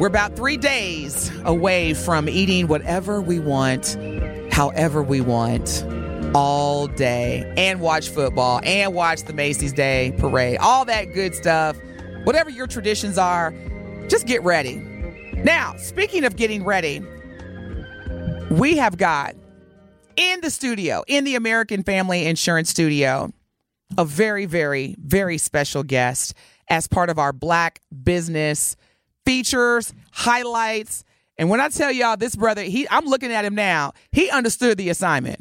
We're about three days away from eating whatever we want, however we want, all day, and watch football, and watch the Macy's Day Parade, all that good stuff. Whatever your traditions are, just get ready. Now, speaking of getting ready, we have got in the studio, in the American Family Insurance Studio, a very, very, very special guest as part of our Black Business features, highlights. And when I tell y'all this brother, he I'm looking at him now, he understood the assignment.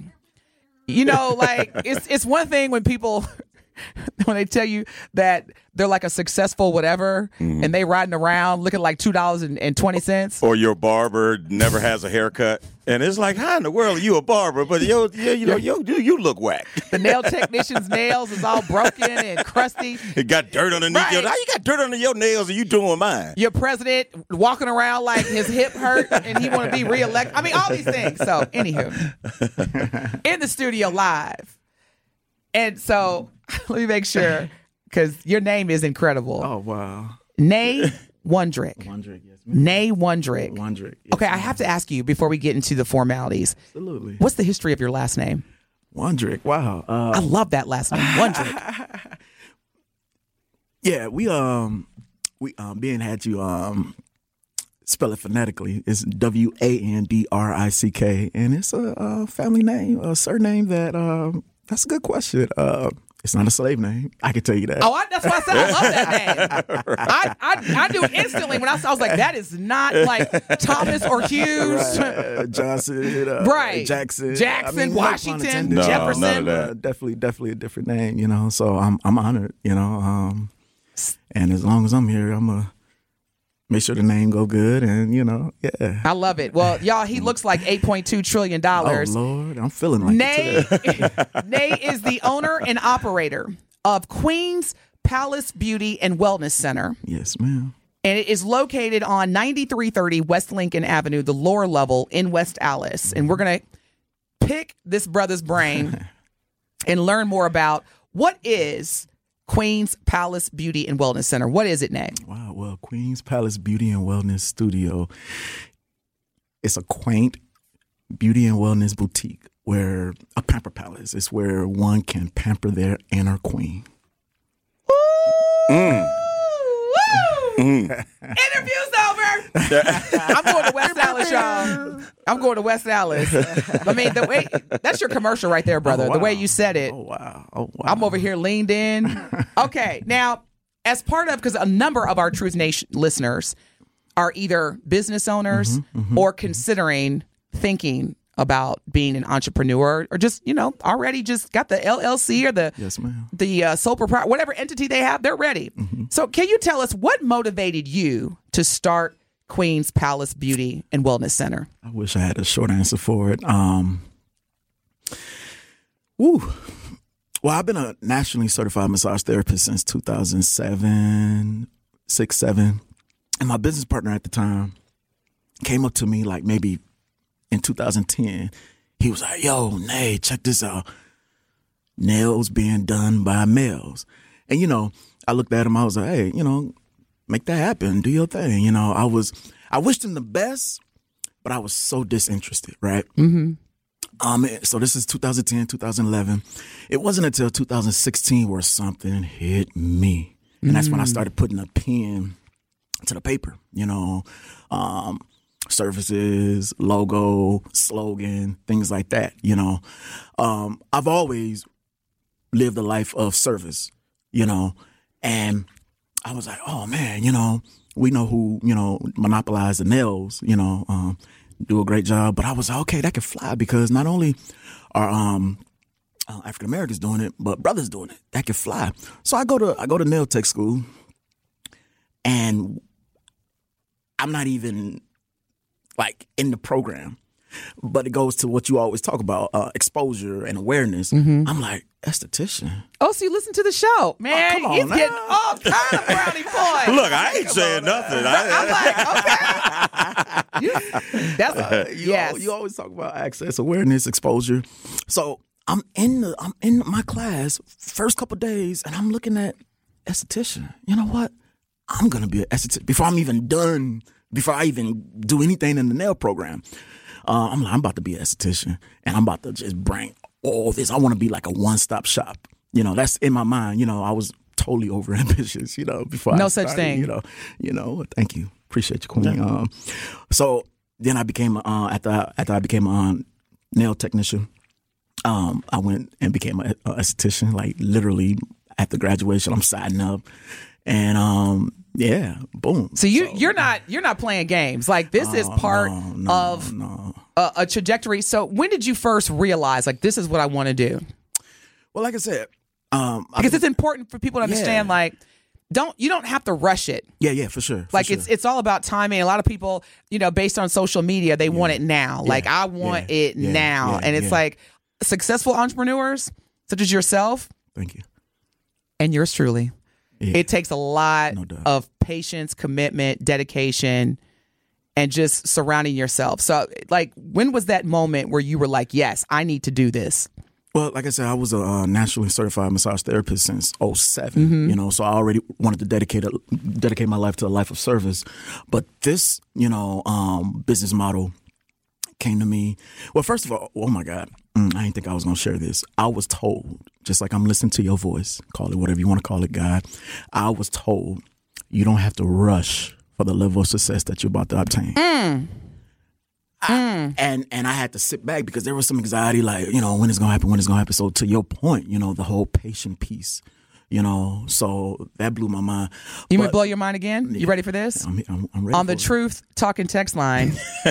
You know, like it's it's one thing when people when they tell you that they're like a successful whatever mm-hmm. and they riding around looking like two dollars and twenty cents. or your barber never has a haircut, and it's like, how in the world are you a barber? But yo, yo you know, yo, you, you look whack. The nail technician's nails is all broken and crusty. It got dirt underneath your. How you got dirt under your nails, and you doing mine? your president walking around like his hip hurt and he want to be reelected. I mean, all these things. So, anywho, in the studio live, and so let me make sure because your name is incredible. Oh wow, Nay Wondrick. Wondrick, yes, ma'am. Nay Wondrick. Wondrick. Yes, Okay, I have to ask you before we get into the formalities. absolutely. What's the history of your last name? Wondrick? Wow. Uh, I love that last name, Wondrick. yeah, we um we um being had to um spell it phonetically. It's W A N D R I C K, and it's a, uh family name, a surname that um that's a good question. Uh, it's not a slave name. I can tell you that. Oh, I, that's why I said I love that name. I, I I knew instantly when I saw. I was like, that is not like Thomas or Hughes. Uh, Johnson, uh, Right. Jackson, Jackson, I mean, no pun Washington. No, Jefferson. none of that. Uh, definitely, definitely a different name, you know. So I'm I'm honored, you know. Um, and as long as I'm here, I'm gonna make sure the name go good, and you know, yeah. I love it. Well, y'all, he mm. looks like eight point two trillion dollars Oh dollars. Lord, I'm feeling like Nay. Nay is the owner and operator of Queens Palace Beauty and Wellness Center. Yes, ma'am. and it is located on 9330 West Lincoln Avenue, the lower level in West Allis. And we're going to pick this brother's brain and learn more about what is Queen's Palace Beauty and Wellness Center. What is it, Nay? Wow. Well, Queen's Palace Beauty and Wellness Studio. It's a quaint beauty and wellness boutique where a pamper palace is where one can pamper their inner queen. Interview's over. I'm going to West Allis, y'all. I'm going to West Allis. I mean, the way that's your commercial right there, brother. Oh, The way wow. you said it. Oh wow. Oh wow. I'm over here leaned in. Okay, now as part of because a number of our Truth Nation listeners are either business owners Mm-hmm, or considering thinking about being an entrepreneur or just you know already just got the LLC or the Yes, ma'am. the uh, sole proprietor whatever entity they have they're ready. Mm-hmm. So can you tell us what motivated you to start Queen's Palace Beauty and Wellness Center? I wish I had a short answer for it. Um, woo. Well, I've been a nationally certified massage therapist since 2007, six, seven. And my business partner at the time came up to me like maybe in 2010. He was like, yo, Nay, check this out. Nails being done by males. And, you know, I looked at him, I was like, hey, you know, make that happen. Do your thing. You know, I was, I wished him the best, but I was so disinterested, right? Mm-hmm. Um, so this is 2010, 2011. It wasn't until 2016 where something hit me. And that's when I started putting a pen to the paper, you know, um, services, logo, slogan, things like that, you know. Um, I've always lived a life of service, you know, and I was like, oh man, you know, we know who, you know, monopolized the nails, you know, um, do a great job. But I was like, okay, that could fly because not only are um uh, African Americans doing it, but brothers doing it. That could fly. So I go to I go to nail tech school, and I'm not even like in the program. But it goes to what you always talk about, uh, exposure and awareness. Mm-hmm. I'm like, esthetician. Oh, so you listen to the show, man? come on He's now. getting all kind of brownie points. Look, I ain't saying nothing. I, I'm like, okay. You- that's You, yes. al- you always talk about access, awareness, exposure. So I'm in the I'm in my class first couple days, and I'm looking at esthetician. You know what? I'm gonna be an esthetician before I'm even done. Before I even do anything in the nail program, uh, I'm like, I'm about to be an esthetician, and I'm about to just bring all this. I want to be like a one stop shop. You know, that's in my mind. You know, I was totally over ambitious. You know, before No I such started, thing. You know, you know. Thank you, appreciate you, Queen. Um, so then I became uh, after after I became a um, nail technician. Um, I went and became a, a esthetician. Like literally after graduation, I'm signing up, and um, yeah, boom. so you you're not you're not playing games. Like this is part Oh, no, of no. a, a trajectory. So when did you first realize like this is what I want to do? Well, like I said, um, I- Because it's important for people to understand. Yeah. Like, don't you don't have to rush it. yeah, yeah, for sure. for Like sure. it's it's all about timing. A lot of people, you know, based on social media, they want it now. Like I want yeah, it yeah, now, yeah, and it's yeah. like successful entrepreneurs such as yourself Thank you. and yours truly. Yeah. It takes a lot No of patience, commitment, dedication, and just surrounding yourself. So, like, when was that moment where you were like, "Yes, I need to do this"? Well, like I said, I was a uh, nationally certified massage therapist since 7 Mm-hmm. You know, so I already wanted to dedicate a, dedicate my life to a life of service. But this, you know, um, business model came to me. Well, first of all, oh my God, mm, I didn't think I was going to share this. I was told, just like I'm listening to your voice, call it whatever you want to call it, God. I was told you don't have to rush for the level of success that you're about to obtain. and and I had to sit back because there was some anxiety, like you know when it's gonna happen, when it's gonna happen. So to your point, you know the whole patient piece, you know, so that blew my mind. You may blow your mind again. You ready for this? I'm, I'm, I'm ready On the it. Truth Talking text line,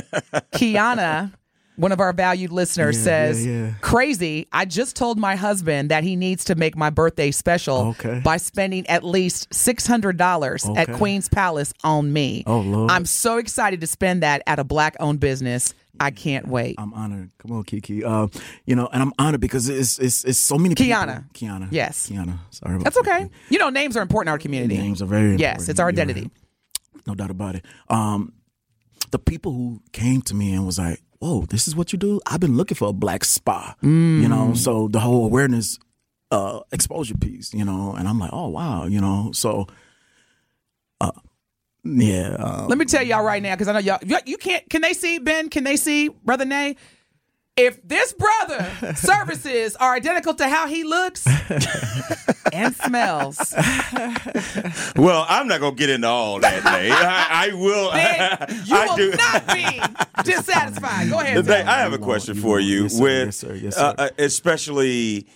Kiana, one of our valued listeners, Yeah, says, yeah, yeah. Crazy. I just told my husband that he needs to make my birthday special Okay. by spending at least $600 at Queen's Palace on me. Oh, Lord. I'm so excited to spend that at a black owned business. I can't wait. I'm honored. Come on, Kiki. Uh, you know, and I'm honored because it's it's, it's so many people. Kiana. Kiana. Yes. Kiana. Sorry about That's that. okay. You know, names are important in our community. Names are very important. Yes, it's our identity. right. No doubt about it. Um, the people who came to me and was like, "Whoa, this is what you do." I've been looking for a black spa. You Mm. know, so the whole awareness, uh, exposure piece. You know, and I'm like, "Oh wow," you know. So, uh, yeah. Um, Let me tell y'all right now, because I know y'all. You, you can't. Can they see Ben? Can they see Brother Nay? If this brother services are identical to how he looks and smells, well, I'm not gonna get into all that. Nate. I, I will. then you I will do. not be dissatisfied. Go ahead. Nate, I have a question for you Yes, sir. with Yes, sir. Yes, uh, sir. uh, especially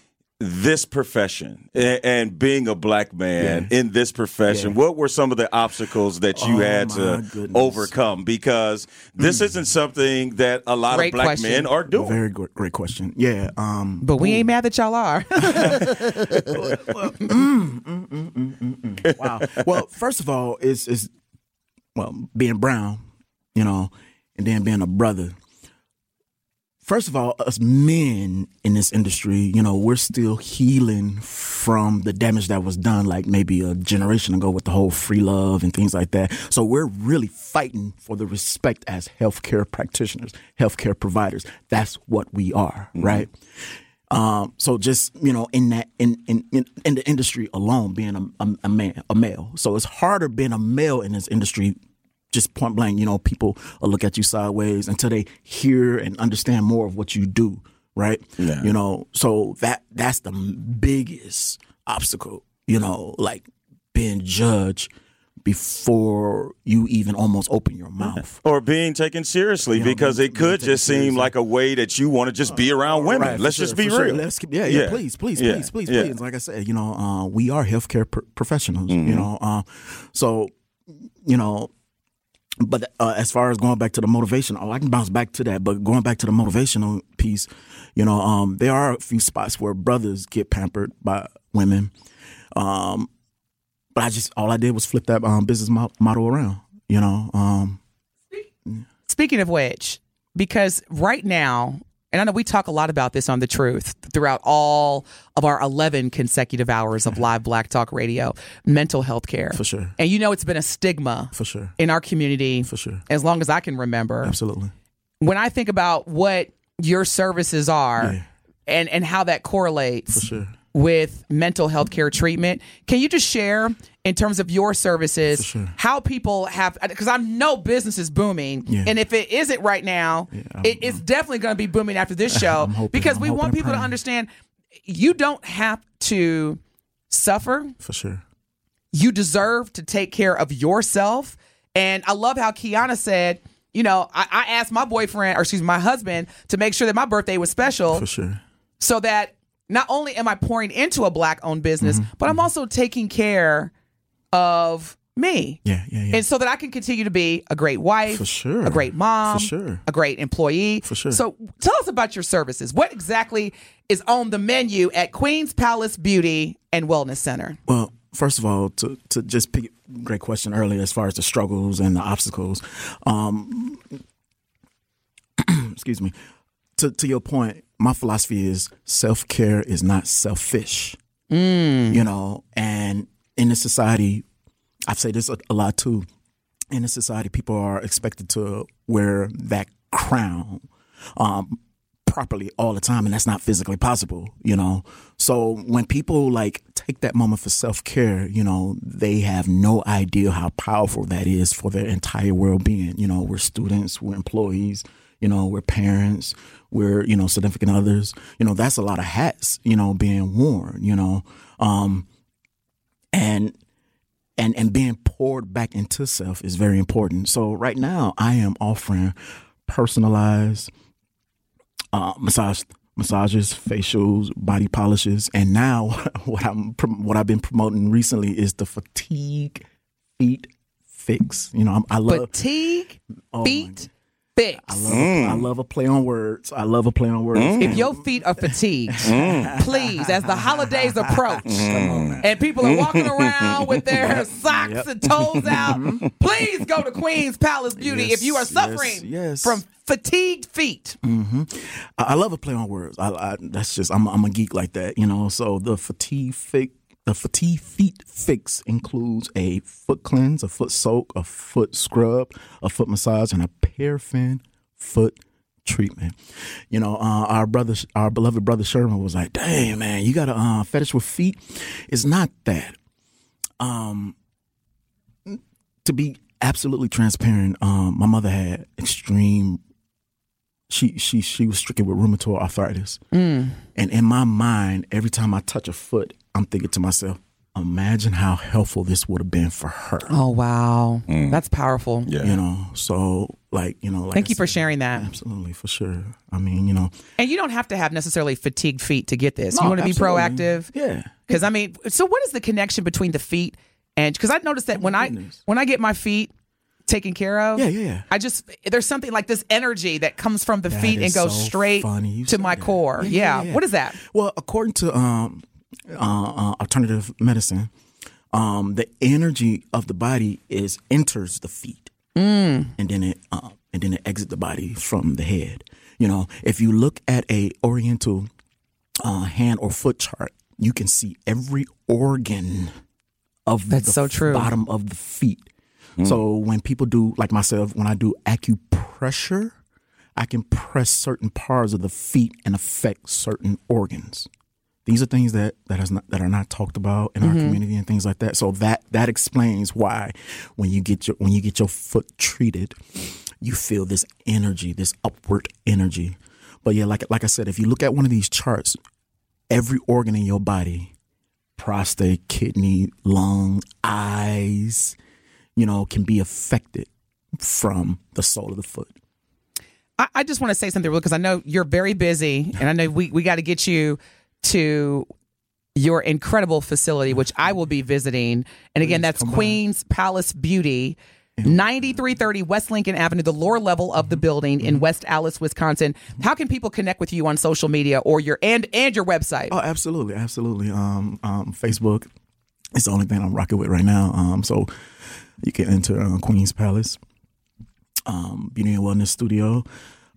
this profession and, and being a black man Yeah. in this profession. Yeah. What were some of the obstacles that you Oh, had to goodness. overcome? Because this hmm. isn't something that a lot Great of black question. men are doing. very great, great question. Yeah. Um, But we ain't mad that y'all are. Mm, mm, mm, wow. Well, first of all, it's it's well being brown, you know, and then being a brother. First of all, us men in this industry, you know, we're still healing from the damage that was done, like maybe a generation ago with the whole free love and things like that. So we're really fighting for the respect as healthcare practitioners, healthcare providers. That's what we are, right? Um, so just you know, in that in in in, in the industry alone, being a, a, a man, a male, so it's harder being a male in this industry. Just point blank, you know, people will look at you sideways until they hear and understand more of what you do, right? Yeah. You know, so that that's the biggest obstacle. You know, like being judged before you even almost open your mouth. or being taken seriously You know, because being- it could just seem seriously. like a way that you want to just be around women. Right, Let's sure, just be for sure. real. Let's keep, yeah, yeah, Yeah. please, please, Yeah. please, please, Yeah. please. Like I said, you know, uh, we are healthcare pr- professionals. Mm-hmm. You know, uh, so you know, but uh, as far as going back to the motivation, oh, I can bounce back to that. But going back to the motivational piece, you know, um, there are a few spots where brothers get pampered by women. Um, but I just all I did was flip that um, business mo- model around. You know, um, Speaking of which, because right now, and I know we talk a lot about this on The Truth throughout all of our 11 consecutive hours of live Black Talk radio, mental health care. For sure. And you know, it's been a stigma For sure. in our community For sure. as long as I can remember. Absolutely. When I think about what your services are Yeah. and, and how that correlates For sure. With mental health care treatment. Can you just share in terms of your services sure. how people have because I know business is booming Yeah. and if it isn't right now, I'm- it's definitely going to be booming after this show hoping- because I'm we want people to understand you don't have to suffer. For sure. You deserve to take care of yourself. And I love how Kiana said, you know, I, I asked my boyfriend, or excuse me, my husband, to make sure that my birthday was special For sure. so that not only am I pouring into a black owned business, Mm-hmm. but I'm also taking care of me. Yeah, yeah, yeah. And so that I can continue to be a great wife, For sure. a great mom, For sure. a great employee. For sure. So tell us about your services. What exactly is on the menu at Queen's Palace Beauty and Wellness Center? Well, first of all, to to just pick great question earlier as far as the struggles and the obstacles. Um, excuse me. To to your point, my philosophy is self care is not selfish. You know, and in this society, I've said this a, a lot too. In this society, people are expected to wear that crown. Um, properly all the time and that's not physically possible you know so when people like take that moment for self-care you know they have no idea how powerful that is for their entire well-being you know we're students we're employees you know we're parents we're you know significant others you know that's a lot of hats you know being worn you know um and and and being poured back into self is very important so right now i am offering personalized uh, massage massages, facials, body polishes, and now what I'm what I've been promoting recently is the fatigue feet fix. You know, I'm, I love Fatigue, oh feet, fix. I love, I love a play on words. I love a play on words. If your feet are fatigued, please, as the holidays approach and people are walking around with their socks and toes out, please go to Queen's Palace Beauty Yes, if you are suffering yes. from fatigued feet. Mm-hmm. I, I love a play on words. I, I that's just I'm I'm a geek like that, you know. So the fatigue fix the fatigue feet fix includes a foot cleanse, a foot soak, a foot scrub, a foot massage, and a paraffin foot treatment. You know, uh, our brother, our beloved brother Sherman was like, "Damn, man, you got a uh, fetish with feet." It's not that. Um, to be absolutely transparent, um, my mother had extreme she she she was stricken with rheumatoid arthritis. And in my mind, every time I touch a foot, I'm thinking to myself, imagine how helpful this would have been for her. Oh, wow. That's powerful. Yeah. You know, so like, you know, like Thank I you for sharing that. Absolutely, for sure. I mean, you know, And you don't have to have necessarily fatigued feet to get this. you want to be proactive. Yeah. Because I mean, so what is the connection between the feet and because I noticed that when I when I get my feet taken care of, Yeah, yeah, yeah. I just there's something like this energy that comes from the That feet and goes so straight to my that. core. Yeah, Yeah, yeah, yeah. What is that? Well, according to um, uh, uh, alternative medicine, um, the energy of the body is enters the feet, Mm. and then it uh, and then it exits the body from the head. You know, if you look at a Oriental uh, hand or foot chart, you can see every organ of That's the so true. bottom of the feet. So when people do like myself, when I do acupressure, I can press certain parts of the feet and affect certain organs. These are things that that is not that are not talked about in our mm-hmm. community and things like that. So that that explains why when you get your when you get your foot treated, you feel this energy, this upward energy. But yeah, like like I said, if you look at one of these charts, every organ in your body, prostate, kidney, lung, eyes, you know, can be affected from the sole of the foot. I, I just want to say something real because I know you're very busy, and I know we we got to get you to your incredible facility, which I will be visiting. And again, that's Queen's Palace Beauty. 9330 West Lincoln Avenue, the lower level of the building in West Allis, Wisconsin. How can people connect with you on social media or your and and your website? Oh, absolutely, absolutely. Um, um, Facebook is the only thing I'm rocking with right now. Um, so you can enter uh, Queen's Palace. um, Beauty and Wellness Studio.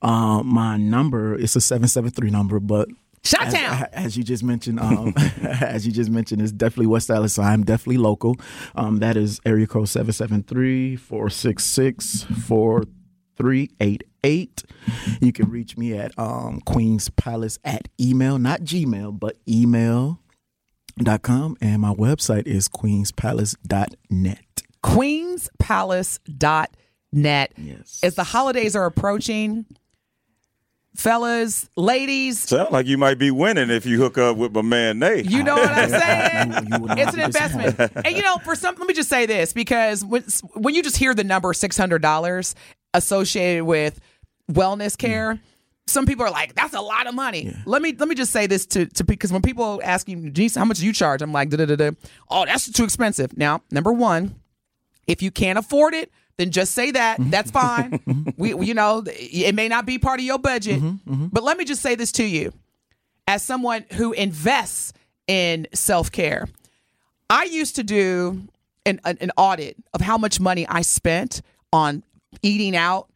Um, my number is a seven seven three number, but Shot as, as you just mentioned, um, as you just mentioned, it's definitely West Allis. So I'm definitely local. Um, that is area code 773-466-4388. You can reach me at um, Queen's Palace at email, not Gmail, but email. Dot com and my website is queenspalace.net. queenspalace.net. Yes. As the holidays are approaching, fellas, ladies, Sound like you might be winning if you hook up with my man Nate. you know what I'm saying? You- you it's an investment. and you know, for some, let me just say this because when, when you just hear the number $600 associated with wellness care, some people are like, "That's a lot of money." Let me let me just say this to to because when people ask you, "Geez, how much do you charge?" I'm like, da da da da. "Oh, that's too expensive." Now, number one, if you can't afford it, then just say that. Mm-hmm. That's fine. Mm-hmm. we, we- you know, it may not be part of your budget, mm-hmm. but let me just say this to you, as someone who invests in self care. I used to do an, an, an audit of how much money I spent on eating out,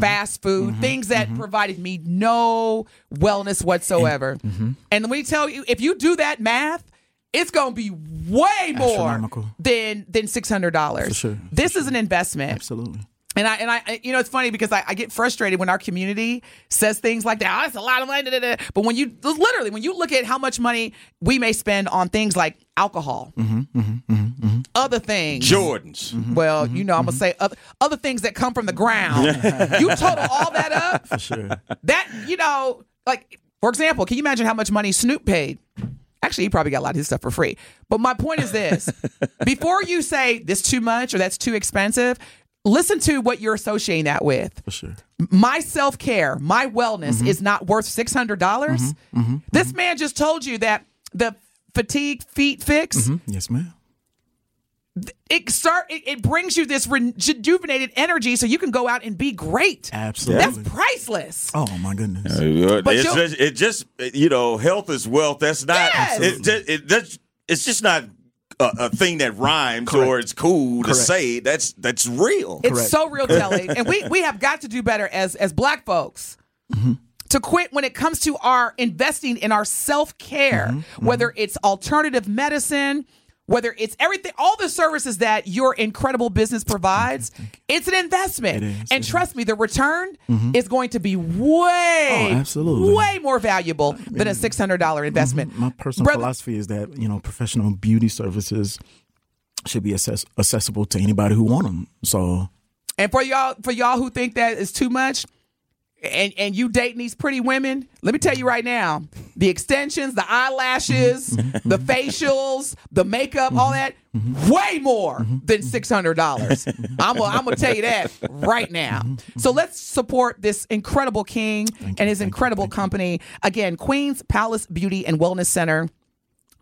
fast food, things that provided me no wellness whatsoever. And let me tell you, if you do that math, it's going to be way more than than six hundred dollars. sure, This is an investment. Absolutely. And I and I you know it's funny because I, I get frustrated when our community says things like that. Oh, that's a lot of money. da, da, da." But when you literally when you look at how much money we may spend on things like alcohol, mm-hmm, mm-hmm, mm-hmm, other things, Jordans. well, you know, I'm gonna say other, other things that come from the ground. you total all that up, For sure. that you know, like for example, can you imagine how much money Snoop paid? Actually, he probably got a lot of his stuff for free. But my point is this: before you say this too much or that's too expensive, listen to what you're associating that with. For sure. My self care, my wellness mm-hmm. is not worth six hundred dollars. Mm-hmm. Mm-hmm. This man just told you that the fatigue feet fix Yes, ma'am. It start it, it brings you this rejuvenated energy so you can go out and be great. Absolutely. That's priceless. Oh my goodness. Uh, But it's just, it just, you know, health is wealth. That's not. Yes. It, just, it, that's, it's just not a, a thing that rhymes or it's cool to say. That's that's real. It's Correct. so real, Kelly, and we we have got to do better as as Black folks. To quit when it comes to our investing in our self care, whether it's alternative medicine, whether it's everything, all the services that your incredible business provides, it's an investment. It is, and trust me, the return mm-hmm. is going to be way, Oh, absolutely. way more valuable than a six hundred dollar mm-hmm. investment. My personal Brother- philosophy is that you know professional beauty services should be access- accessible to anybody who want them. So And for y'all, for y'all who think that is too much, and and you dating these pretty women, let me tell you right now, the extensions, the eyelashes, the facials, the makeup, all that, way more than six hundred dollars. I'm gonna, I'm gonna tell you that right now. So let's support this incredible king and his incredible company. Again, Queen's Palace Beauty and Wellness Center.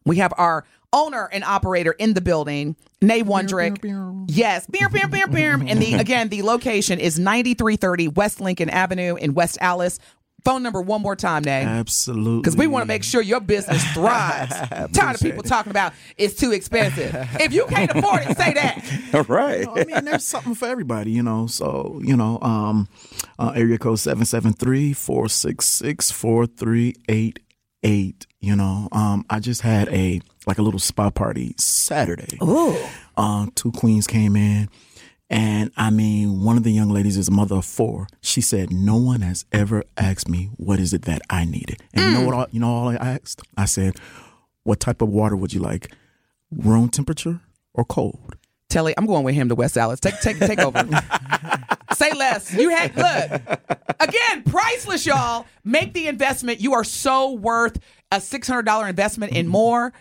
We have our owner and operator in the building, Nay Wondrick. Yes, beer, beer, beer, beer. And the again, the location is 9330 West Lincoln Avenue in West Allis. Phone number one more time, Nay. absolutely, Because we want to make sure your business thrives. Tired of people talking about it's too expensive. If you can't afford it, say that. All right. I mean, there's something for everybody, you know. So, you know, um, uh, area code 773-466-4388. You know, um, I just had a like a little spa party Saturday. Ooh. Uh, two queens came in, and I mean, one of the young ladies is a mother of four. She said, "No one has ever asked me what is it that I needed." And you know what? All, you know all I asked? I said, "What type of water would you like? Room temperature or cold?" Telly, I'm going with him to West Allis. Take take take over. Say less. You had look again, priceless, y'all. Make the investment. You are so worth a six hundred dollar investment and more.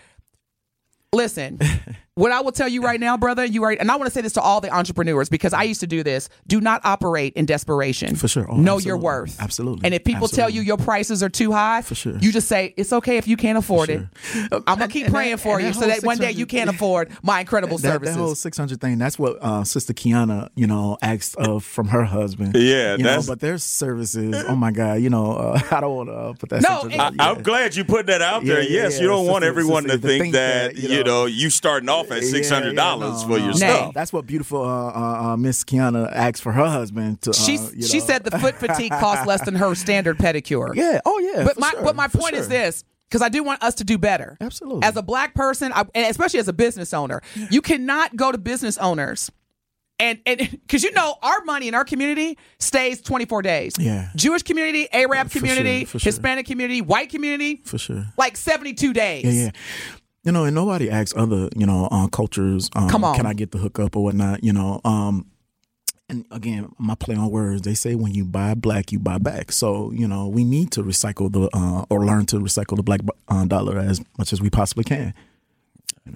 Listen, what I will tell you right now, brother, you are, and I want to say this to all the entrepreneurs because I used to do this. Do not operate in desperation. For sure. Oh, know your worth. Absolutely. And if people tell you your prices are too high, For sure. you just say it's okay if you can't afford sure. it. I'm gonna keep and praying that- for and you that so that one day you can't afford my incredible that, services. that whole 600 thing that's what uh, sister kiana you know asked of from her husband Yeah, you know, that's- but their services oh my god you know uh, i don't want to uh, put that No, it- I, I'm glad you put that out there. Yeah, yeah, yes, yeah. you don't Sister- want everyone to sister, to think, think that, that, you you know- know you starting off off at six hundred dollars Yeah, for no, your no. stuff. That's what beautiful uh, uh, uh, Miss Kiana asked for her husband to. Uh, She you she said the foot fatigue costs less than her standard pedicure. Yeah. Oh yeah. But my sure, but my for point is this because I do want us to do better. Absolutely. As a black person, I, and especially as a business owner, you cannot go to business owners and and because you know our money in our community stays 24 days. Yeah. Jewish community, Arab For community, sure, for sure. Hispanic community, white community, For sure. like 72 days. Yeah, yeah. You know, and nobody asks other, you know, uh, cultures, um, Come on. can I get the hookup or whatnot, you know. Um, and again, my play on words, they say when you buy black, you buy back. So, you know, we need to recycle the, uh, or learn to recycle the black uh, dollar as much as we possibly can.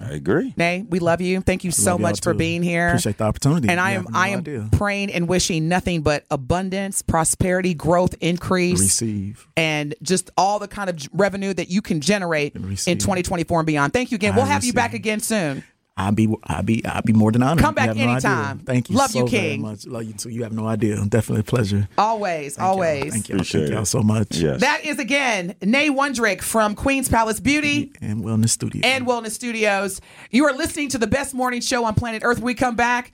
I agree. Nay, we love you. Thank you so much for too. being here. Appreciate the opportunity. And I am no I am idea. praying and wishing nothing but abundance, prosperity, growth, increase. receive. and just all the kind of revenue that you can generate in 2024 and beyond. Thank you again. I We'll have you back again soon. I'll be, I'll be, I'll be more than honored. Come back You have no idea. anytime. Thank you. Love so you, very King. much. Love you too. You have no idea. Definitely a pleasure. Always, Thank y'all. always. Thank y'all. Appreciate Thank y'all so much. Yes. That is again Nay Wondrick from Queen's Palace Beauty And Wellness Studio. and Wellness Studios. You are listening to the best morning show on planet Earth. We come back.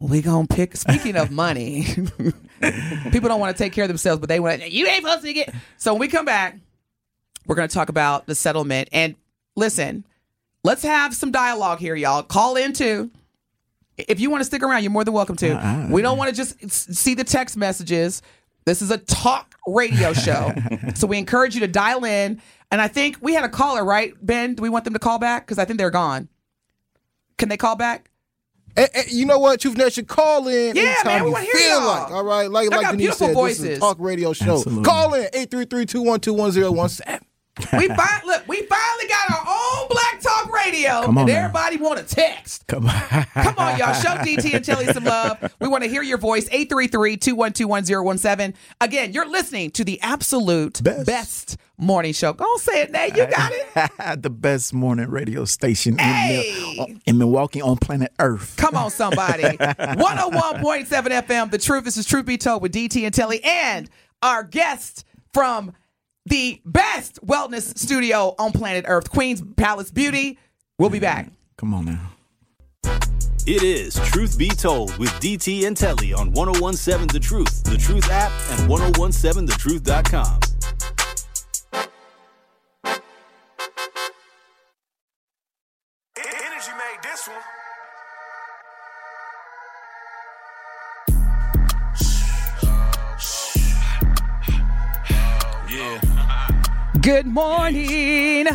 We gonna pick. Speaking of money, people don't want to take care of themselves, but they want. You ain't supposed to get. So when we come back, we're gonna talk about the settlement. And listen, let's have some dialogue here, y'all. Call in too. If you want to stick around, you're more than welcome to. Uh-uh. We don't want to just see the text messages. This is a talk radio show. so we encourage you to dial in. And I think we had a caller, right? Ben, do we want them to call back? Because I think they're gone. Can they call back? And, and you know what? Truth should call in Yeah, anytime man, we you wanna hear feel y'all. like. All right, like Y'all like got Denise beautiful said, this is voices. a talk radio show. Absolutely. Call in 833-212-1017. We fi- look, we finally got our own Black Talk Radio, Come on and now. everybody want to text. Come on. Come on, y'all. Show DT and Telly some love. We want to hear your voice. 833-212-1017. Again, you're listening to the absolute best, Best. morning show. Go on, say it, Nate. You got it. the best morning radio station Hey! in, Mil- uh, in Milwaukee on planet Earth. Come on, somebody. 101.7 FM. The truth. This is Truth Be Told with DT and Telly and our guest from the best wellness studio on planet Earth, Queen's Palace Beauty. We'll be back. Mm, come on now. It is Truth Be Told with DT and Telly on 1017 The Truth, The Truth app, and 1017thetruth.com. Energy made this one. Yeah. Good morning.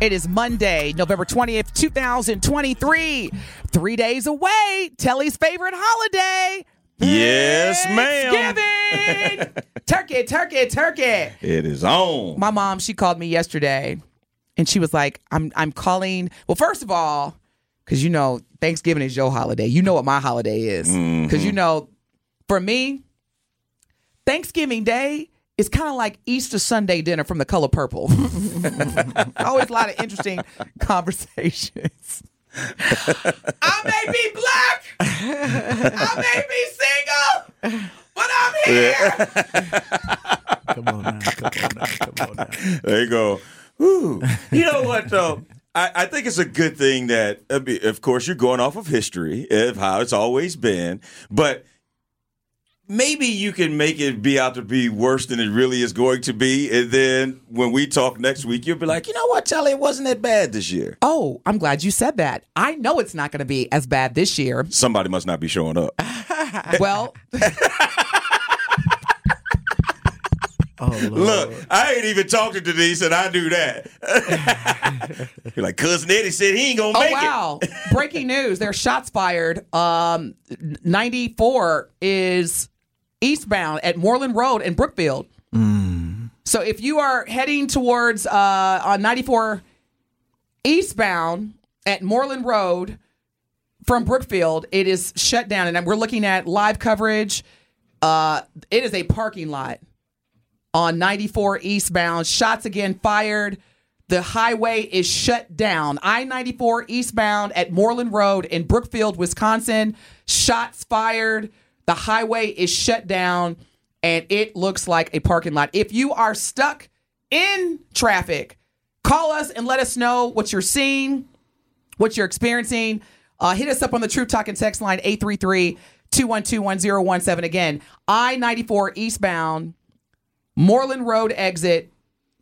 It is Monday, November 20th, 2023. Three days away. Telly's favorite holiday. Yes, ma'am. Thanksgiving. turkey, turkey, turkey. It is on. My mom, she called me yesterday and she was like, I'm I'm calling. Well, first of all, because you know, Thanksgiving is your holiday. You know what my holiday is. Because you mm-hmm. know, for me, Thanksgiving Day is kind of like Easter Sunday dinner from the color purple. Always a lot of interesting conversations. I may be black. I may be single. But I'm here. Come on now. Come on now. Come on now. There you go. Whew. You know what though? I, I think it's a good thing that, of course, you're going off of history of how it's always been, but maybe you can make it be out to be worse than it really is going to be, and then when we talk next week, you'll be like, you know what, Telly, it wasn't that bad this year. Oh, I'm glad you said that. I know it's not going to be as bad this year. Somebody must not be showing up. Well, Oh, Look, I ain't even talked to Denise, and I knew that. You're like, cousin Eddie said he ain't gonna oh make it. wow! Breaking news: There's shots fired. Um, 94 is eastbound at Moorland Road in Brookfield. So if you are heading towards uh, on 94 eastbound at Moorland Road from Brookfield, it is shut down, and we're looking at live coverage. Uh, it is a parking lot on 94 eastbound. Shots again fired. The highway is shut down. I 94 eastbound at Moorland Road in Brookfield, Wisconsin. Shots fired. The highway is shut down and it looks like a parking lot. If you are stuck in traffic, call us and let us know what you're seeing, what you're experiencing. Uh, hit us up on the Truth Talking text line 833 212 1017. Again, I 94 eastbound, Moorland Road exit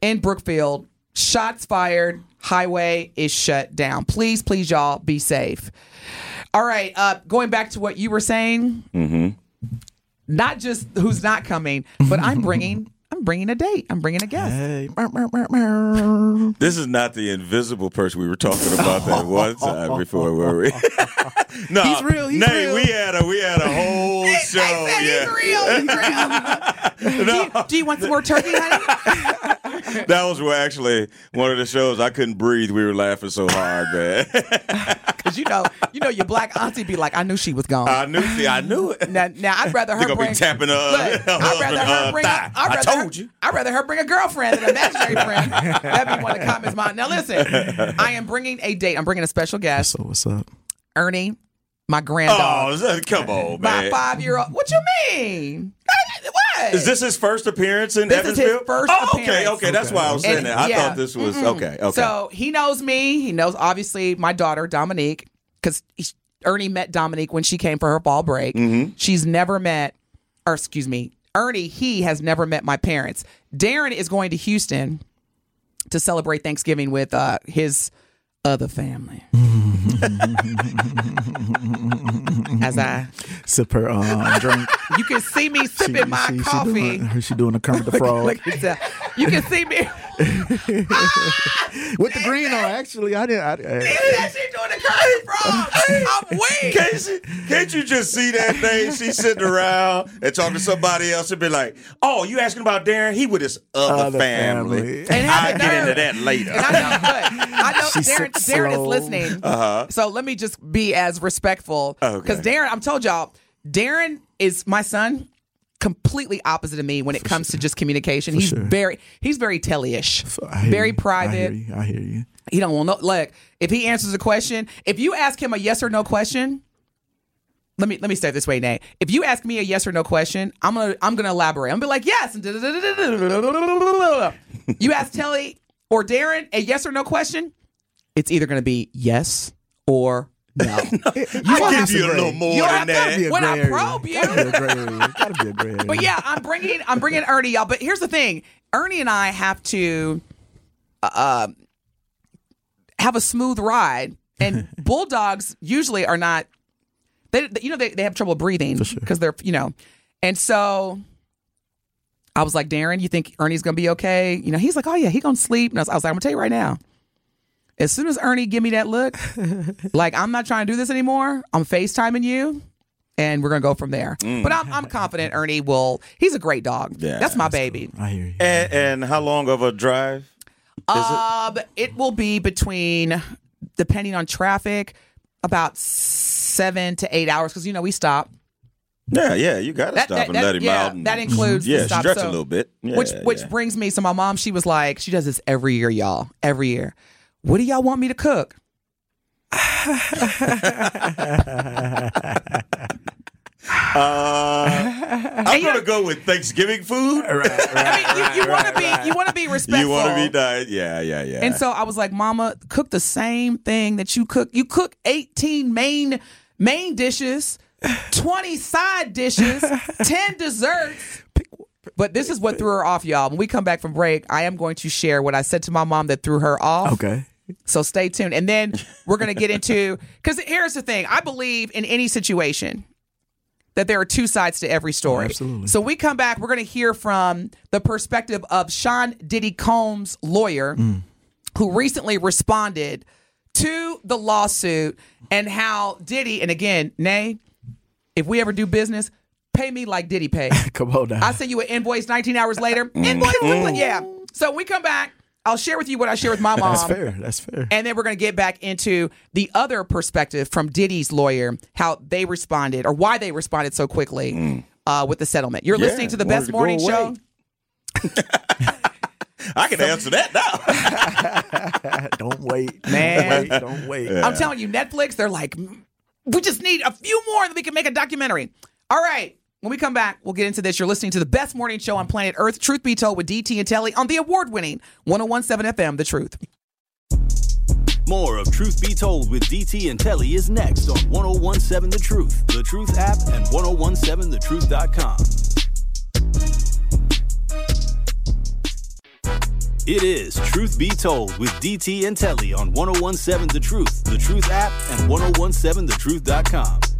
in Brookfield. Shots fired. Highway is shut down. Please, please, y'all, be safe. All right. Uh, going back to what you were saying, Mm-hmm. not just who's not coming, but I'm bringing. I'm bringing a date. I'm bringing a guest. Hey. This is not the invisible person we were talking about that one time before, were we? no, He's real, he's Nay, real. we had a we had a whole show. He's yeah, real. He's real. do, you, do you want some more turkey, honey? that was actually one of the shows I couldn't breathe. We were laughing so hard, man. Because you know, you know, your black auntie be like, I knew she was gone. I knew, see, I knew it. now, now I'd rather her They're gonna bring. be tapping her, Look, I'd rather her uh, bring. thigh. A, I'd I rather her- told you. I'd rather her bring a girlfriend than an imaginary friend. That'd be one of the comments. Mine. Now listen, I am bringing a date. I'm bringing a special guest, So what's up? Ernie, my granddog, Oh, come on, my five year old. What you mean? What? Is this his first appearance in This is his Evansville? first oh, okay, appearance. okay. That's why I was saying And- that. I yeah. thought this was okay. Okay. So he knows me. He knows obviously my daughter Dominique because Ernie met Dominique when she came for her fall break. Mm-hmm. She's never met, or excuse me, Ernie. He has never met my parents. Darren is going to Houston to celebrate Thanksgiving with uh, his other family. As I, Sip her um, drink. you can see me sipping my she, coffee. She doing, she doing the Kermit the Frog Look at that. You can see me. with the green on. Actually, I didn't. I, I, Yeah, she doing the curly frog. I'm weak. Can't, she, can't you just see that thing? She's sitting around and talking to somebody else and be like, "Oh, you asking about Darren? He with his other, Other family." family. And have I'll the get into that later. And I know, look, I know She Darren, sips Darren is listening. Uh-huh. So let me just be as respectful. Okay. Because Darren, I'm told y'all, Darren is my son, completely opposite of me when it comes to just communication. he's sure. very he's very telly-ish. I hear very private. I hear you. I hear you. He don't want no. Look, if he answers a question, if you ask him a yes or no question, let me let me say it this way, Nate. If you ask me a yes or no question, I'm gonna I'm gonna elaborate. I'm gonna be like yes. you ask Telly or Darren a yes or no question, it's either gonna be yes or no. no you I give you a little more you than that. When I probe you, gotta be a gray But yeah, I'm bringing I'm bringing Ernie y'all. But here's the thing, Ernie and I have to. Uh, have a smooth ride, and bulldogs usually are not. They, you know, they, they have trouble breathing because they're you know, and so I was like, Darren, you think Ernie's gonna be okay? You know, he's like, oh yeah, he gonna sleep. And I was, I was like, I'm gonna tell you right now. As soon as Ernie give me that look, like I'm not trying to do this anymore. I'm FaceTiming you and we're gonna go from there. Mm. But I'm, I'm confident Ernie will. He's a great dog. Yeah, that's my baby. I hear you. And, and how long of a drive? Um, it will be between, depending on traffic, about seven to eight hours because you know we stop. Yeah, yeah, you got to stop that- and that- let him yeah, out. And, that includes the yeah, stop, stretch so- a little bit. Yeah, which which yeah. brings me. So my mom, she was like, she does this every year, y'all. Every year. What do y'all want me to cook? Uh, I'm gonna go with Thanksgiving food. I mean, you, you want to be you want to be respectful. You want to be nice? Yeah, yeah, yeah. And so I was like, Mama, cook the same thing that you cook. You cook 18 main main dishes, 20 side dishes, 10 desserts. But this is what threw her off, y'all. When we come back from break, I am going to share what I said to my mom that threw her off. Okay. So stay tuned. And then we're going to get into because here's the thing I believe in any situation that there are two sides to every story. absolutely. So we come back, we're going to hear from the perspective of Sean Diddy Combs' lawyer, mm. who recently responded to the lawsuit and how Diddy, and again, Nay, if we ever do business, pay me like Diddy paid. Come on now. I send you an invoice 19 hours later. Mm. Invoice, mm. yeah. So we come back. I'll share with you what I share with my mom. That's fair. That's fair. And then we're going to get back into the other perspective from Diddy's lawyer, how they responded or why they responded so quickly uh, with the settlement. You're Yeah, listening to the Best to Morning. Show. I can answer that now. don't wait. Man. Don't wait. Don't wait. I'm telling you, Netflix, they're like, "Mm, we just need a few more and we can make a documentary. All right. When we come back, we'll get into this. You're listening to the best morning show on planet Earth, Truth Be Told with DT and Telly on the award winning 1017 FM, The Truth. More of Truth Be Told with DT and Telly is next on 1017 The Truth, The Truth app, and 1017thetruth.com. It is Truth Be Told with DT and Telly on 1017 The Truth, The Truth app, and 1017thetruth.com.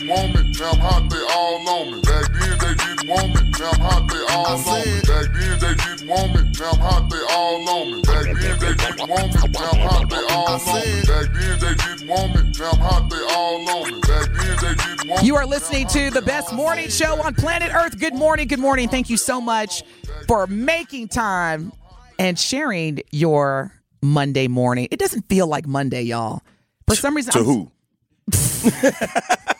didn't want me, now I'm hot, they all on me. Back then they didn't want me, now I'm hot, they all on me. Back then they didn't want me, now I'm hot, they all on me. Back then they didn't want me, now I'm hot, they all on me. Back then they didn't want me, now I'm hot, they all on me. Back then they didn't want me. You are listening to the best morning show on planet Earth. Good morning, good morning. Thank you so much for making time and sharing your Monday morning. It doesn't feel like Monday, y'all. For some reason, To I'm- who?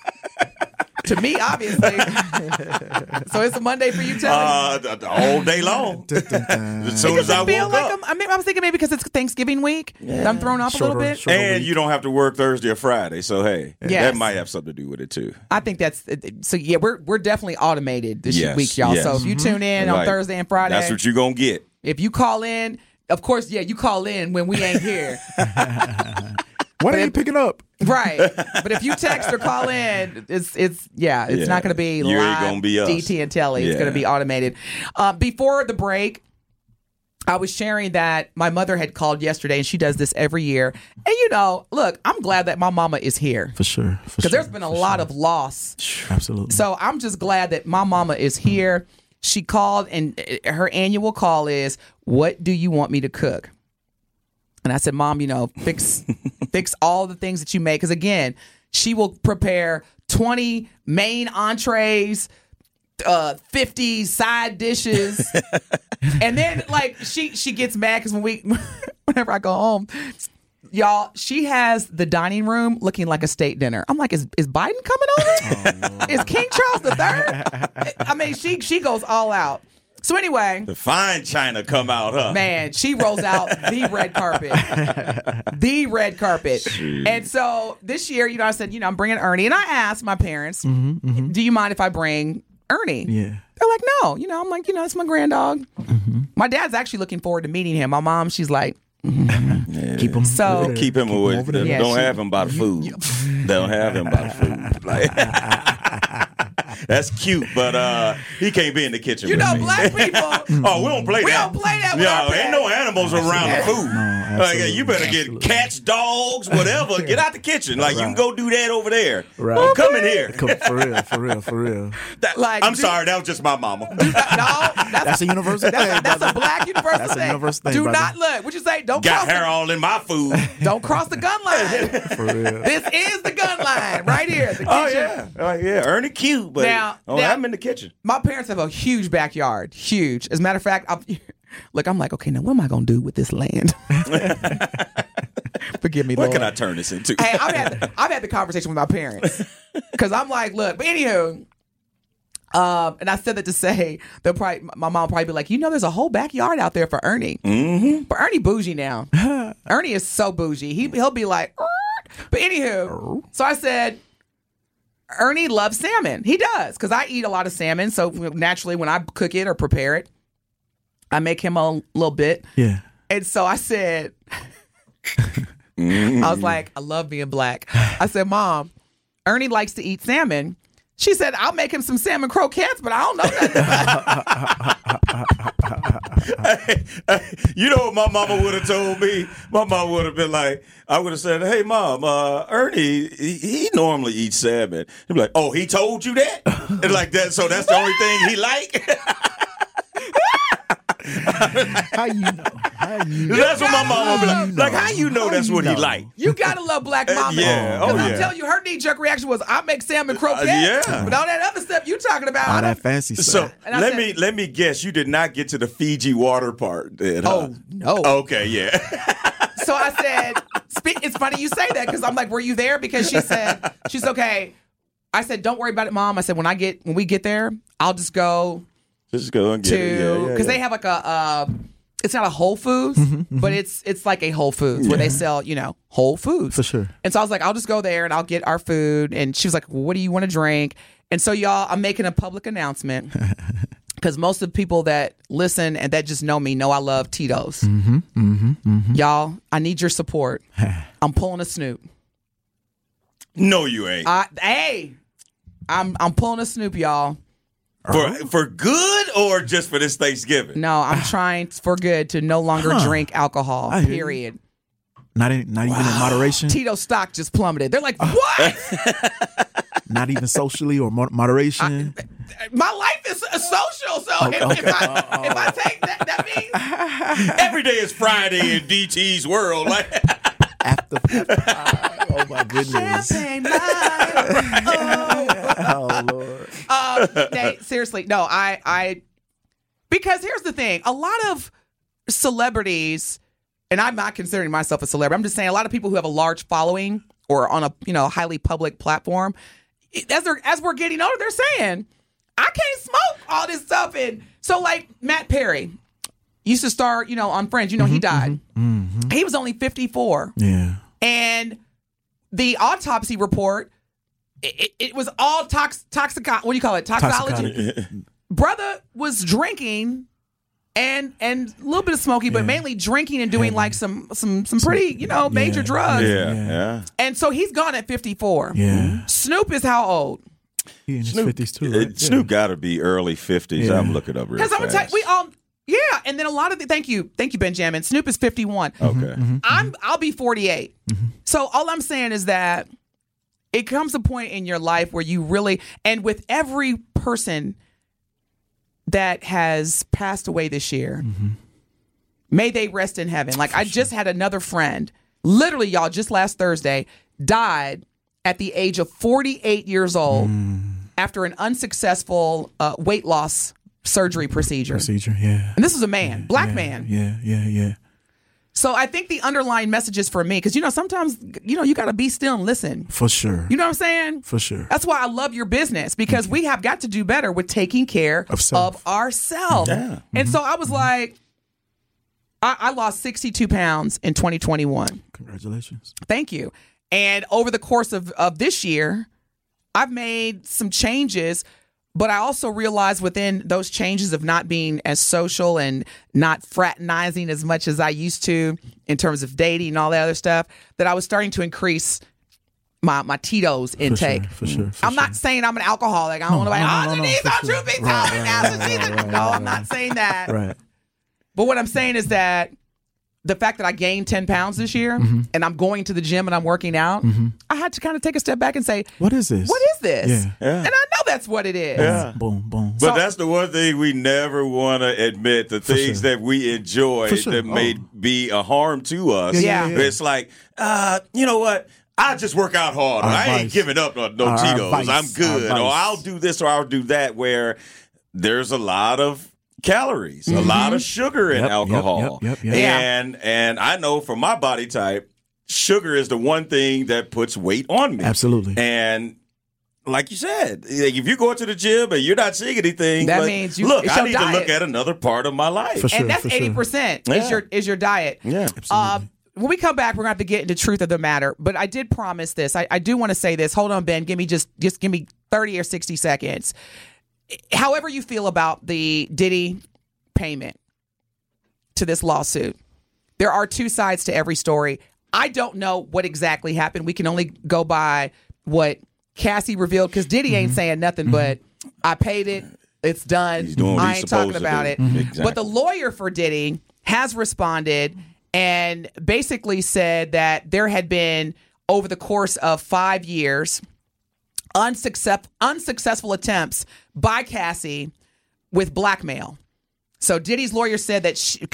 To me, obviously. so it's a Monday for you, Telly. Uh, the, the day long. as soon as I doesn't feel woke like up. I'm, I, mean, I was thinking maybe because it's Thanksgiving week, that I'm thrown off a little bit. And week. you don't have to work Thursday or Friday, so hey, Yes. that might have something to do with it too. I think that's so. Yeah, we're we're definitely automated this Yes, week, y'all. yes. So if you tune in on Right. Thursday and Friday, That's what you're gonna get. if you call in, of course, yeah, you call in when we ain't here, Why are you picking up? right? But if you text or call in, it's it's yeah, it's Yeah. not going to be You live. gonna be us. DT and Telly. It's going to be automated. Uh, before the break. I was sharing that my mother had called yesterday, and she does this every year. And you know, look, I'm glad that my mama is here For sure. Because sure, there's been a lot sure. of loss Absolutely. So I'm just glad that my mama is here. She called, and uh, her annual call is, "What do you want me to cook?" And I said, "Mom, you know, fix fix all the things that you make." Because again, she will prepare 20 main entrees, uh, 50 side dishes, and then like she she gets mad because when we whenever I go home. Y'all, she has the dining room looking like a state dinner. I'm like, is, is Biden coming over? is King Charles III? I mean, she she goes all out. So anyway, The fine china come out, huh? man, she rolls out the red carpet, the red carpet. And so this year, you know, I said, you know, I'm bringing Ernie, and I asked my parents, mm-hmm, mm-hmm. do you mind if I bring Ernie? Yeah. They're like, no. You know, I'm like, you know, it's my grand dog. Mm-hmm. My dad's actually looking forward to meeting him. My mom, she's like, Keep them. So- Keep him away. over there. Yeah, don't she- have him by the food. don't have him by the food. Like, that's cute, but uh, he can't be in the kitchen. you with know, me. black people. Oh, we don't play We that. don't play that with Yeah, our ain't no animals around the food. like, you better get absolutely. cats, dogs, whatever. Get out the kitchen. Like you can go do that over there. Right. Don't come in here. Come, for real, for real, for real. That- Like, I'm do- sorry, that was just my mama. no, that's, That's a universal thing. that's a black universal That's a thing. universal thing, Do brother. not look. What you say? Don't Got cross. hair The, all in my food. don't cross the gun line. For real. this is the gun line right here. The kitchen. Oh yeah, oh yeah. Ernie cute, but Now- now- have him in the kitchen. My parents have a huge backyard. Huge. As a matter of fact, I'm, look, I'm like, okay, now what am I going to do with this land? Forgive me, What Lord. can I turn this into? hey, I've had I've had the conversation with my parents because I'm like, look, but anywho, um, and I said that to say they'll probably my mom probably be like, you know, there's a whole backyard out there for Ernie, mm-hmm. but Ernie bougie now. Ernie is so bougie. He he'll be like, but anywho, so I said. Ernie loves salmon. He does because I eat a lot of salmon. So naturally, when I cook it or prepare it, I make him a little bit. Yeah. And so I said, I was like, I love being black. I said, Mom, Ernie likes to eat salmon. She said, I'll make him some salmon croquettes, but I don't know nothing about you know what my mama would have told me? My mama would have been like, I would have said, "Hey, mom, uh, Ernie, he, he normally eats salmon." He'd be like, "Oh, he told you that?" and like that. So that's the only thing he like. How you know? How you know? that's what my mom would be like. Like, how you know How that's you what he like? You gotta love black mama. Oh, yeah. Oh, 'Cause I'm yeah. telling you, her knee jerk reaction was, I make salmon croquettes. Uh, yeah. But all that other stuff you talking about, All that fancy So stuff. And I let said- me let me guess. You did not get to the Fiji water part. Then, huh? Oh, no. Okay, yeah. So I said, it's funny you say that because I'm like, were you there? Because she said, she's okay. I said, don't worry about it, mom. I said, when I get when we get there, I'll just go Just go and get it. Yeah, yeah, because yeah. they have like a uh, it's not a Whole Foods, but it's it's like a Whole Foods where they sell you know Whole Foods For sure. And so I was like, I'll just go there and I'll get our food. And she was like, well, what do you want to drink? And so y'all, I'm making a public announcement. because most of the people that listen and that just know me know I love Tito's. Mm-hmm, mm-hmm, Y'all, I need your support. I'm pulling a Snoop. No, you ain't. I, hey, I'm I'm pulling a Snoop, y'all. For for good or just for this Thanksgiving? No, I'm trying for good to no longer drink alcohol. I hear you. Period. Not in, not even in moderation. Tito stock just plummeted. They're like, what? not even socially or mo- moderation. My life is uh, social, so if, if, I, if I take that, that means Every day is Friday in DT's world. Like, After oh my goodness. champagne night. Oh Lord. Um, uh, Nate, seriously, no, I, I, because here's the thing: a lot of celebrities, and I'm not considering myself a celebrity. I'm just saying a lot of people who have a large following or on a you know highly public platform, as they're as we're getting older, they're saying, I can't smoke all this stuff, and so like Matt Perry used to star, you know, on Friends. You know, he mm-hmm, died. Mm-hmm, mm-hmm. He was only 54. Yeah. And the autopsy report, it, it, it was all tox, toxic. What do you call it? Toxicology. Toxicology. Brother was drinking and and a little bit of smoking, but Yeah. mainly drinking and doing like some some some pretty you know major Yeah. drugs. yeah, Yeah. yeah. And so he's gone at 54. Yeah. Snoop is how old? He in his Snoop, fifties too. Right? Snoop got to be early fifties. Yeah. I'm looking up real Because I'm gonna tell we all yeah. And then a lot of the thank you thank you Benjamin. Snoop is 51. okay. Mm-hmm. I'm I'll be 48. So all I'm saying is that it comes a point in your life where you really and with every person that has passed away this year, may they rest in heaven. Like I just had another friend, literally y'all just last Thursday died at the age of 48 years old after an unsuccessful uh, weight loss surgery procedure. Procedure. Yeah. And this was a man, black yeah, man. Yeah. Yeah. Yeah. So I think the underlying messages for me, because you know, sometimes you know you got to be still and listen. For sure. You know what I'm saying? For sure. That's why I love your business because we have got to do better with taking care Of self. of ourselves. Yeah. And so I was mm-hmm. like, I, I lost 62 pounds in 2021. Congratulations. Thank you. And over the course of, of this year, I've made some changes, but I also realized within those changes of not being as social and not fraternizing as much as I used to in terms of dating and all that other stuff, that I was starting to increase my my Tito's For intake. sure. For sure. For I'm sure. not saying I'm an alcoholic. I don't want to be no, like, no, oh, no, Denise, for I'm sure. truth be told. Right, right, right, No, I'm not saying that. Right. But what I'm saying is that the fact that I gained 10 pounds this year Mm-hmm. and I'm going to the gym and I'm working out, I had to kind of take a step back and say, What is this? what is this? Yeah. Yeah. And I know that's what it is. Yeah. Boom. Boom. But So- that's the one thing we never want to admit the things sure. that we enjoy sure. that may Oh. be a harm to us. Yeah, yeah, yeah. It's like, uh, you know what? I just work out hard. Our I ain't giving up no, no Our Tito's. I'm good. Or. I'll do this or I'll do that. Where there's a lot of calories, a lot of sugar in Yep, yep, alcohol. yep, yep, yep. Yeah. And and I know for my body type, sugar is the one thing that puts weight on me. Absolutely. And like you said, like if you go to the gym and you're not seeing anything, That like, means you- look. I your need to look at another part of my life. For sure. and that's 80% Yeah. is your is your diet. Yeah, Uh, when we come back, we're gonna have to get into the truth of the matter. But I did promise this. I, I do want to say this. Hold on, Ben. Give me just just give me thirty or sixty seconds. However you feel about the Diddy payment to this lawsuit, there are two sides to every story. I don't know what exactly happened. We can only go by what Cassie revealed because Diddy Mm-hmm. ain't saying nothing. But I paid it. It's done. He's doing what I ain't talking about it. Mhm. Exactly. But the lawyer for Diddy has responded and basically said that there had been over the course of five years unsuccess- unsuccessful attempts by Cassie with blackmail. So Diddy's lawyer said that she,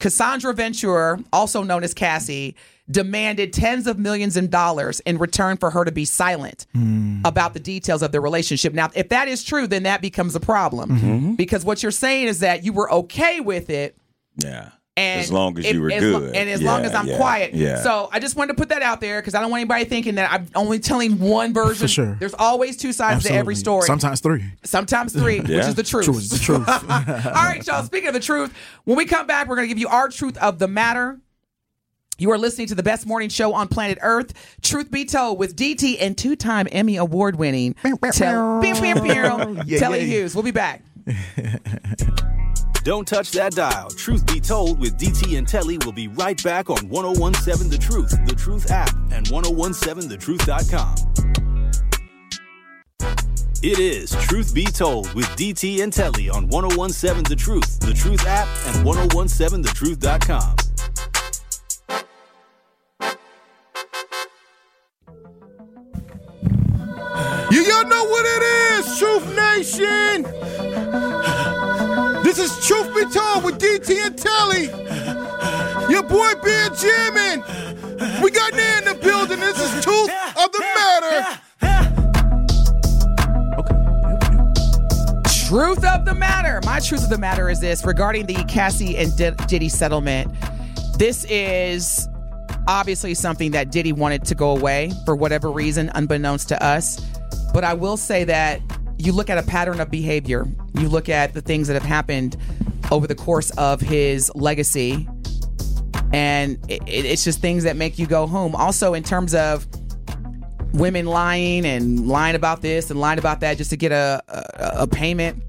Cassandra Ventura, also known as Cassie, demanded tens of millions in dollars in return for her to be silent hmm. about the details of their relationship. Now, if that is true, then that becomes a problem mm-hmm. because what you're saying is that you were okay with it. yeah. And as long as if- you were as lo- good, and as long as I'm yeah, quiet. Yeah. So I just wanted to put that out there because I don't want anybody thinking that I'm only telling one version. For sure. There's always two sides to every story. Sometimes three. Sometimes three, which is the truth. True is the truth. All right, y'all. Speaking of the truth, when we come back, we're going to give you our truth of the matter. You are listening to the best morning show on planet Earth, Truth Be Told, with DT and two-time Emmy award-winning Telly. Hughes. We'll be back. Don't touch that dial. Truth Be Told with DT and Telly will be right back on 1017 The Truth, The Truth app, and 1017thetruth.com. It is Truth Be Told with DT and Telly on 1017 The Truth, The Truth app, and 1017thetruth.com. You y'all know what it is, Truth Nation. This is Truth Be Told with DT and Telly. Your boy Benjamin. We got Nan in the building. This is Truth of the Matter. Truth of the matter. My truth of the matter is this regarding the Cassie and Di- Diddy settlement. This is obviously something that Diddy wanted to go away for whatever reason, unbeknownst to us. But I will say that you look at a pattern of behavior, you look at the things that have happened over the course of his legacy, and it, it- it's just things that make you go home. Also, in terms of women lying and lying about this and lying about that just to get a, a, a payment.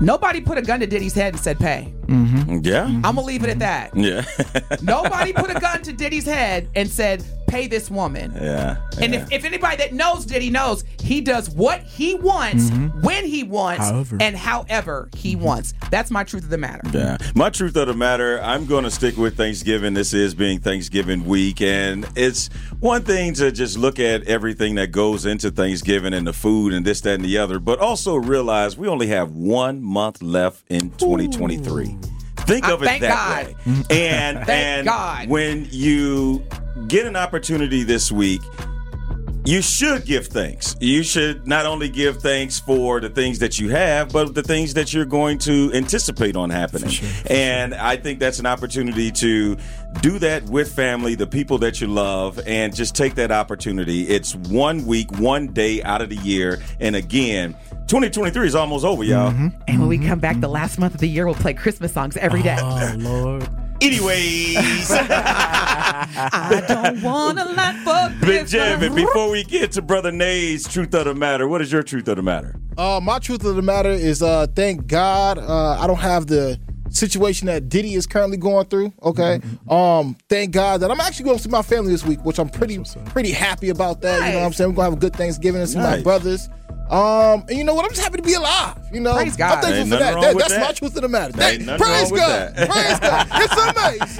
Nobody put a gun to Diddy's head and said pay. Mm-hmm. Yeah. Mm-hmm. I'm gonna leave it at that. Yeah. Nobody put a gun to Diddy's head and said pay this woman. yeah. And if, if anybody that knows Diddy knows, he does what he wants, mm-hmm. when he wants, However. and however he wants. That's my truth of the matter. Yeah. My truth of the matter, I'm going to stick with Thanksgiving. This is being Thanksgiving week. And it's one thing to just look at everything that goes into Thanksgiving and the food and this, that, and the other, but also realize we only have one month left in 2023. Think of it thank that God. way. And, Thank and God. when you get an opportunity this week, you should give thanks. You should not only give thanks for the things that you have, but the things that you're going to anticipate on happening. and I think that's an opportunity to do that with family, the people that you love, and just take that opportunity. It's one week, one day out of the year. And again, 2023 is almost over, y'all. And when we come back the last month of the year, we'll play Christmas songs every day. Oh Lord. Anyways, I don't want a lot for Big Christmas. Jim, before we get to Brother Nay's truth of the matter, what is your truth of the matter? Uh, my truth of the matter is, uh, thank God, uh, I don't have the situation that Diddy is currently going through. Okay, um, thank God that I'm actually going to see my family this week, which I'm pretty pretty happy about that. You know what I'm saying? We're gonna have a good Thanksgiving and see my brothers. Um, and you know what? I'm just happy to be alive. You know, Praise God. I'm thankful for that. That- that's that. my truth of the matter. Ain't Thank- praise God. that. Praise God. It's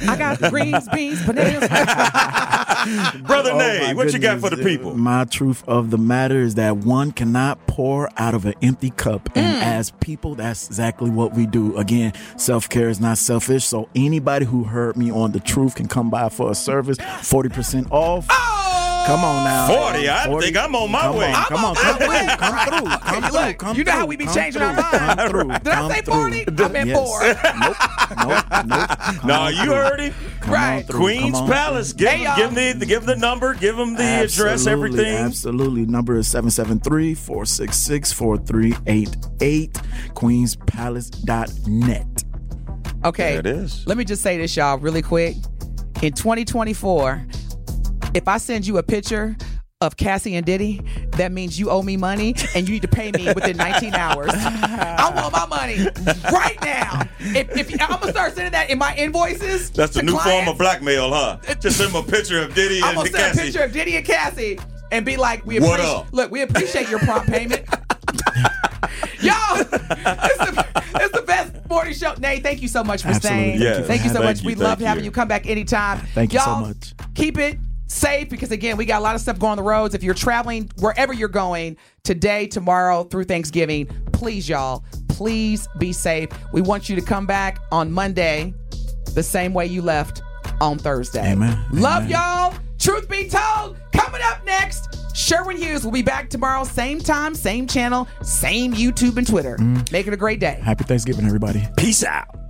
amazing. I got greens, beans, bananas. Brother Oh, Nay, my what you got for the people? My truth of the matter is that one cannot pour out of an empty cup. And as people, that's exactly what we do. Again, self care is not selfish. So anybody who heard me on the truth can come by for a service, 40% off. Come on now. 40? I think I'm on my come way. On, I'm come on, come through, come through, come Look, through, come you know how we be come changing our through, minds. come through, Did I say 40? I meant Yes. four. Nope, nope, nope. Come No, you through. heard it. Come Right. Queen's Palace. Give, Hey, give, them the, give the number. Give them the address, everything. Absolutely. Number is 773-466-4388. QueensPalace.net. Okay. There it is. Let me just say this, y'all, really quick. In 2024, if I send you a picture of Cassie and Diddy, that means you owe me money and you need to pay me within 19 hours. I want my money right now. If, if I'm gonna start sending that in my invoices, That's the to new form of blackmail, huh? Just send them a picture of Diddy I'm and gonna send a Cassie. picture of Diddy and Cassie and be like, "We What appreciate, up? look, we appreciate your prompt payment." Y'all, it's the, it's the best morning show. Nate, thank you so much for Absolutely. staying. Yes. Thank you so Thank much. you, we thank love having you. you come back anytime. Thank you so Y'all, much. Keep it safe because again, we got a lot of stuff going on the roads. If you're traveling wherever you're going today, tomorrow, through Thanksgiving, please, y'all, please be safe. We want you to come back on Monday the same way you left on Thursday. Amen. Love Amen. y'all. Truth be told, coming up next, Sherwin Hughes will be back tomorrow, same time, same channel, same YouTube and Twitter. Mm. Make it a great day. Happy Thanksgiving, everybody. Peace out.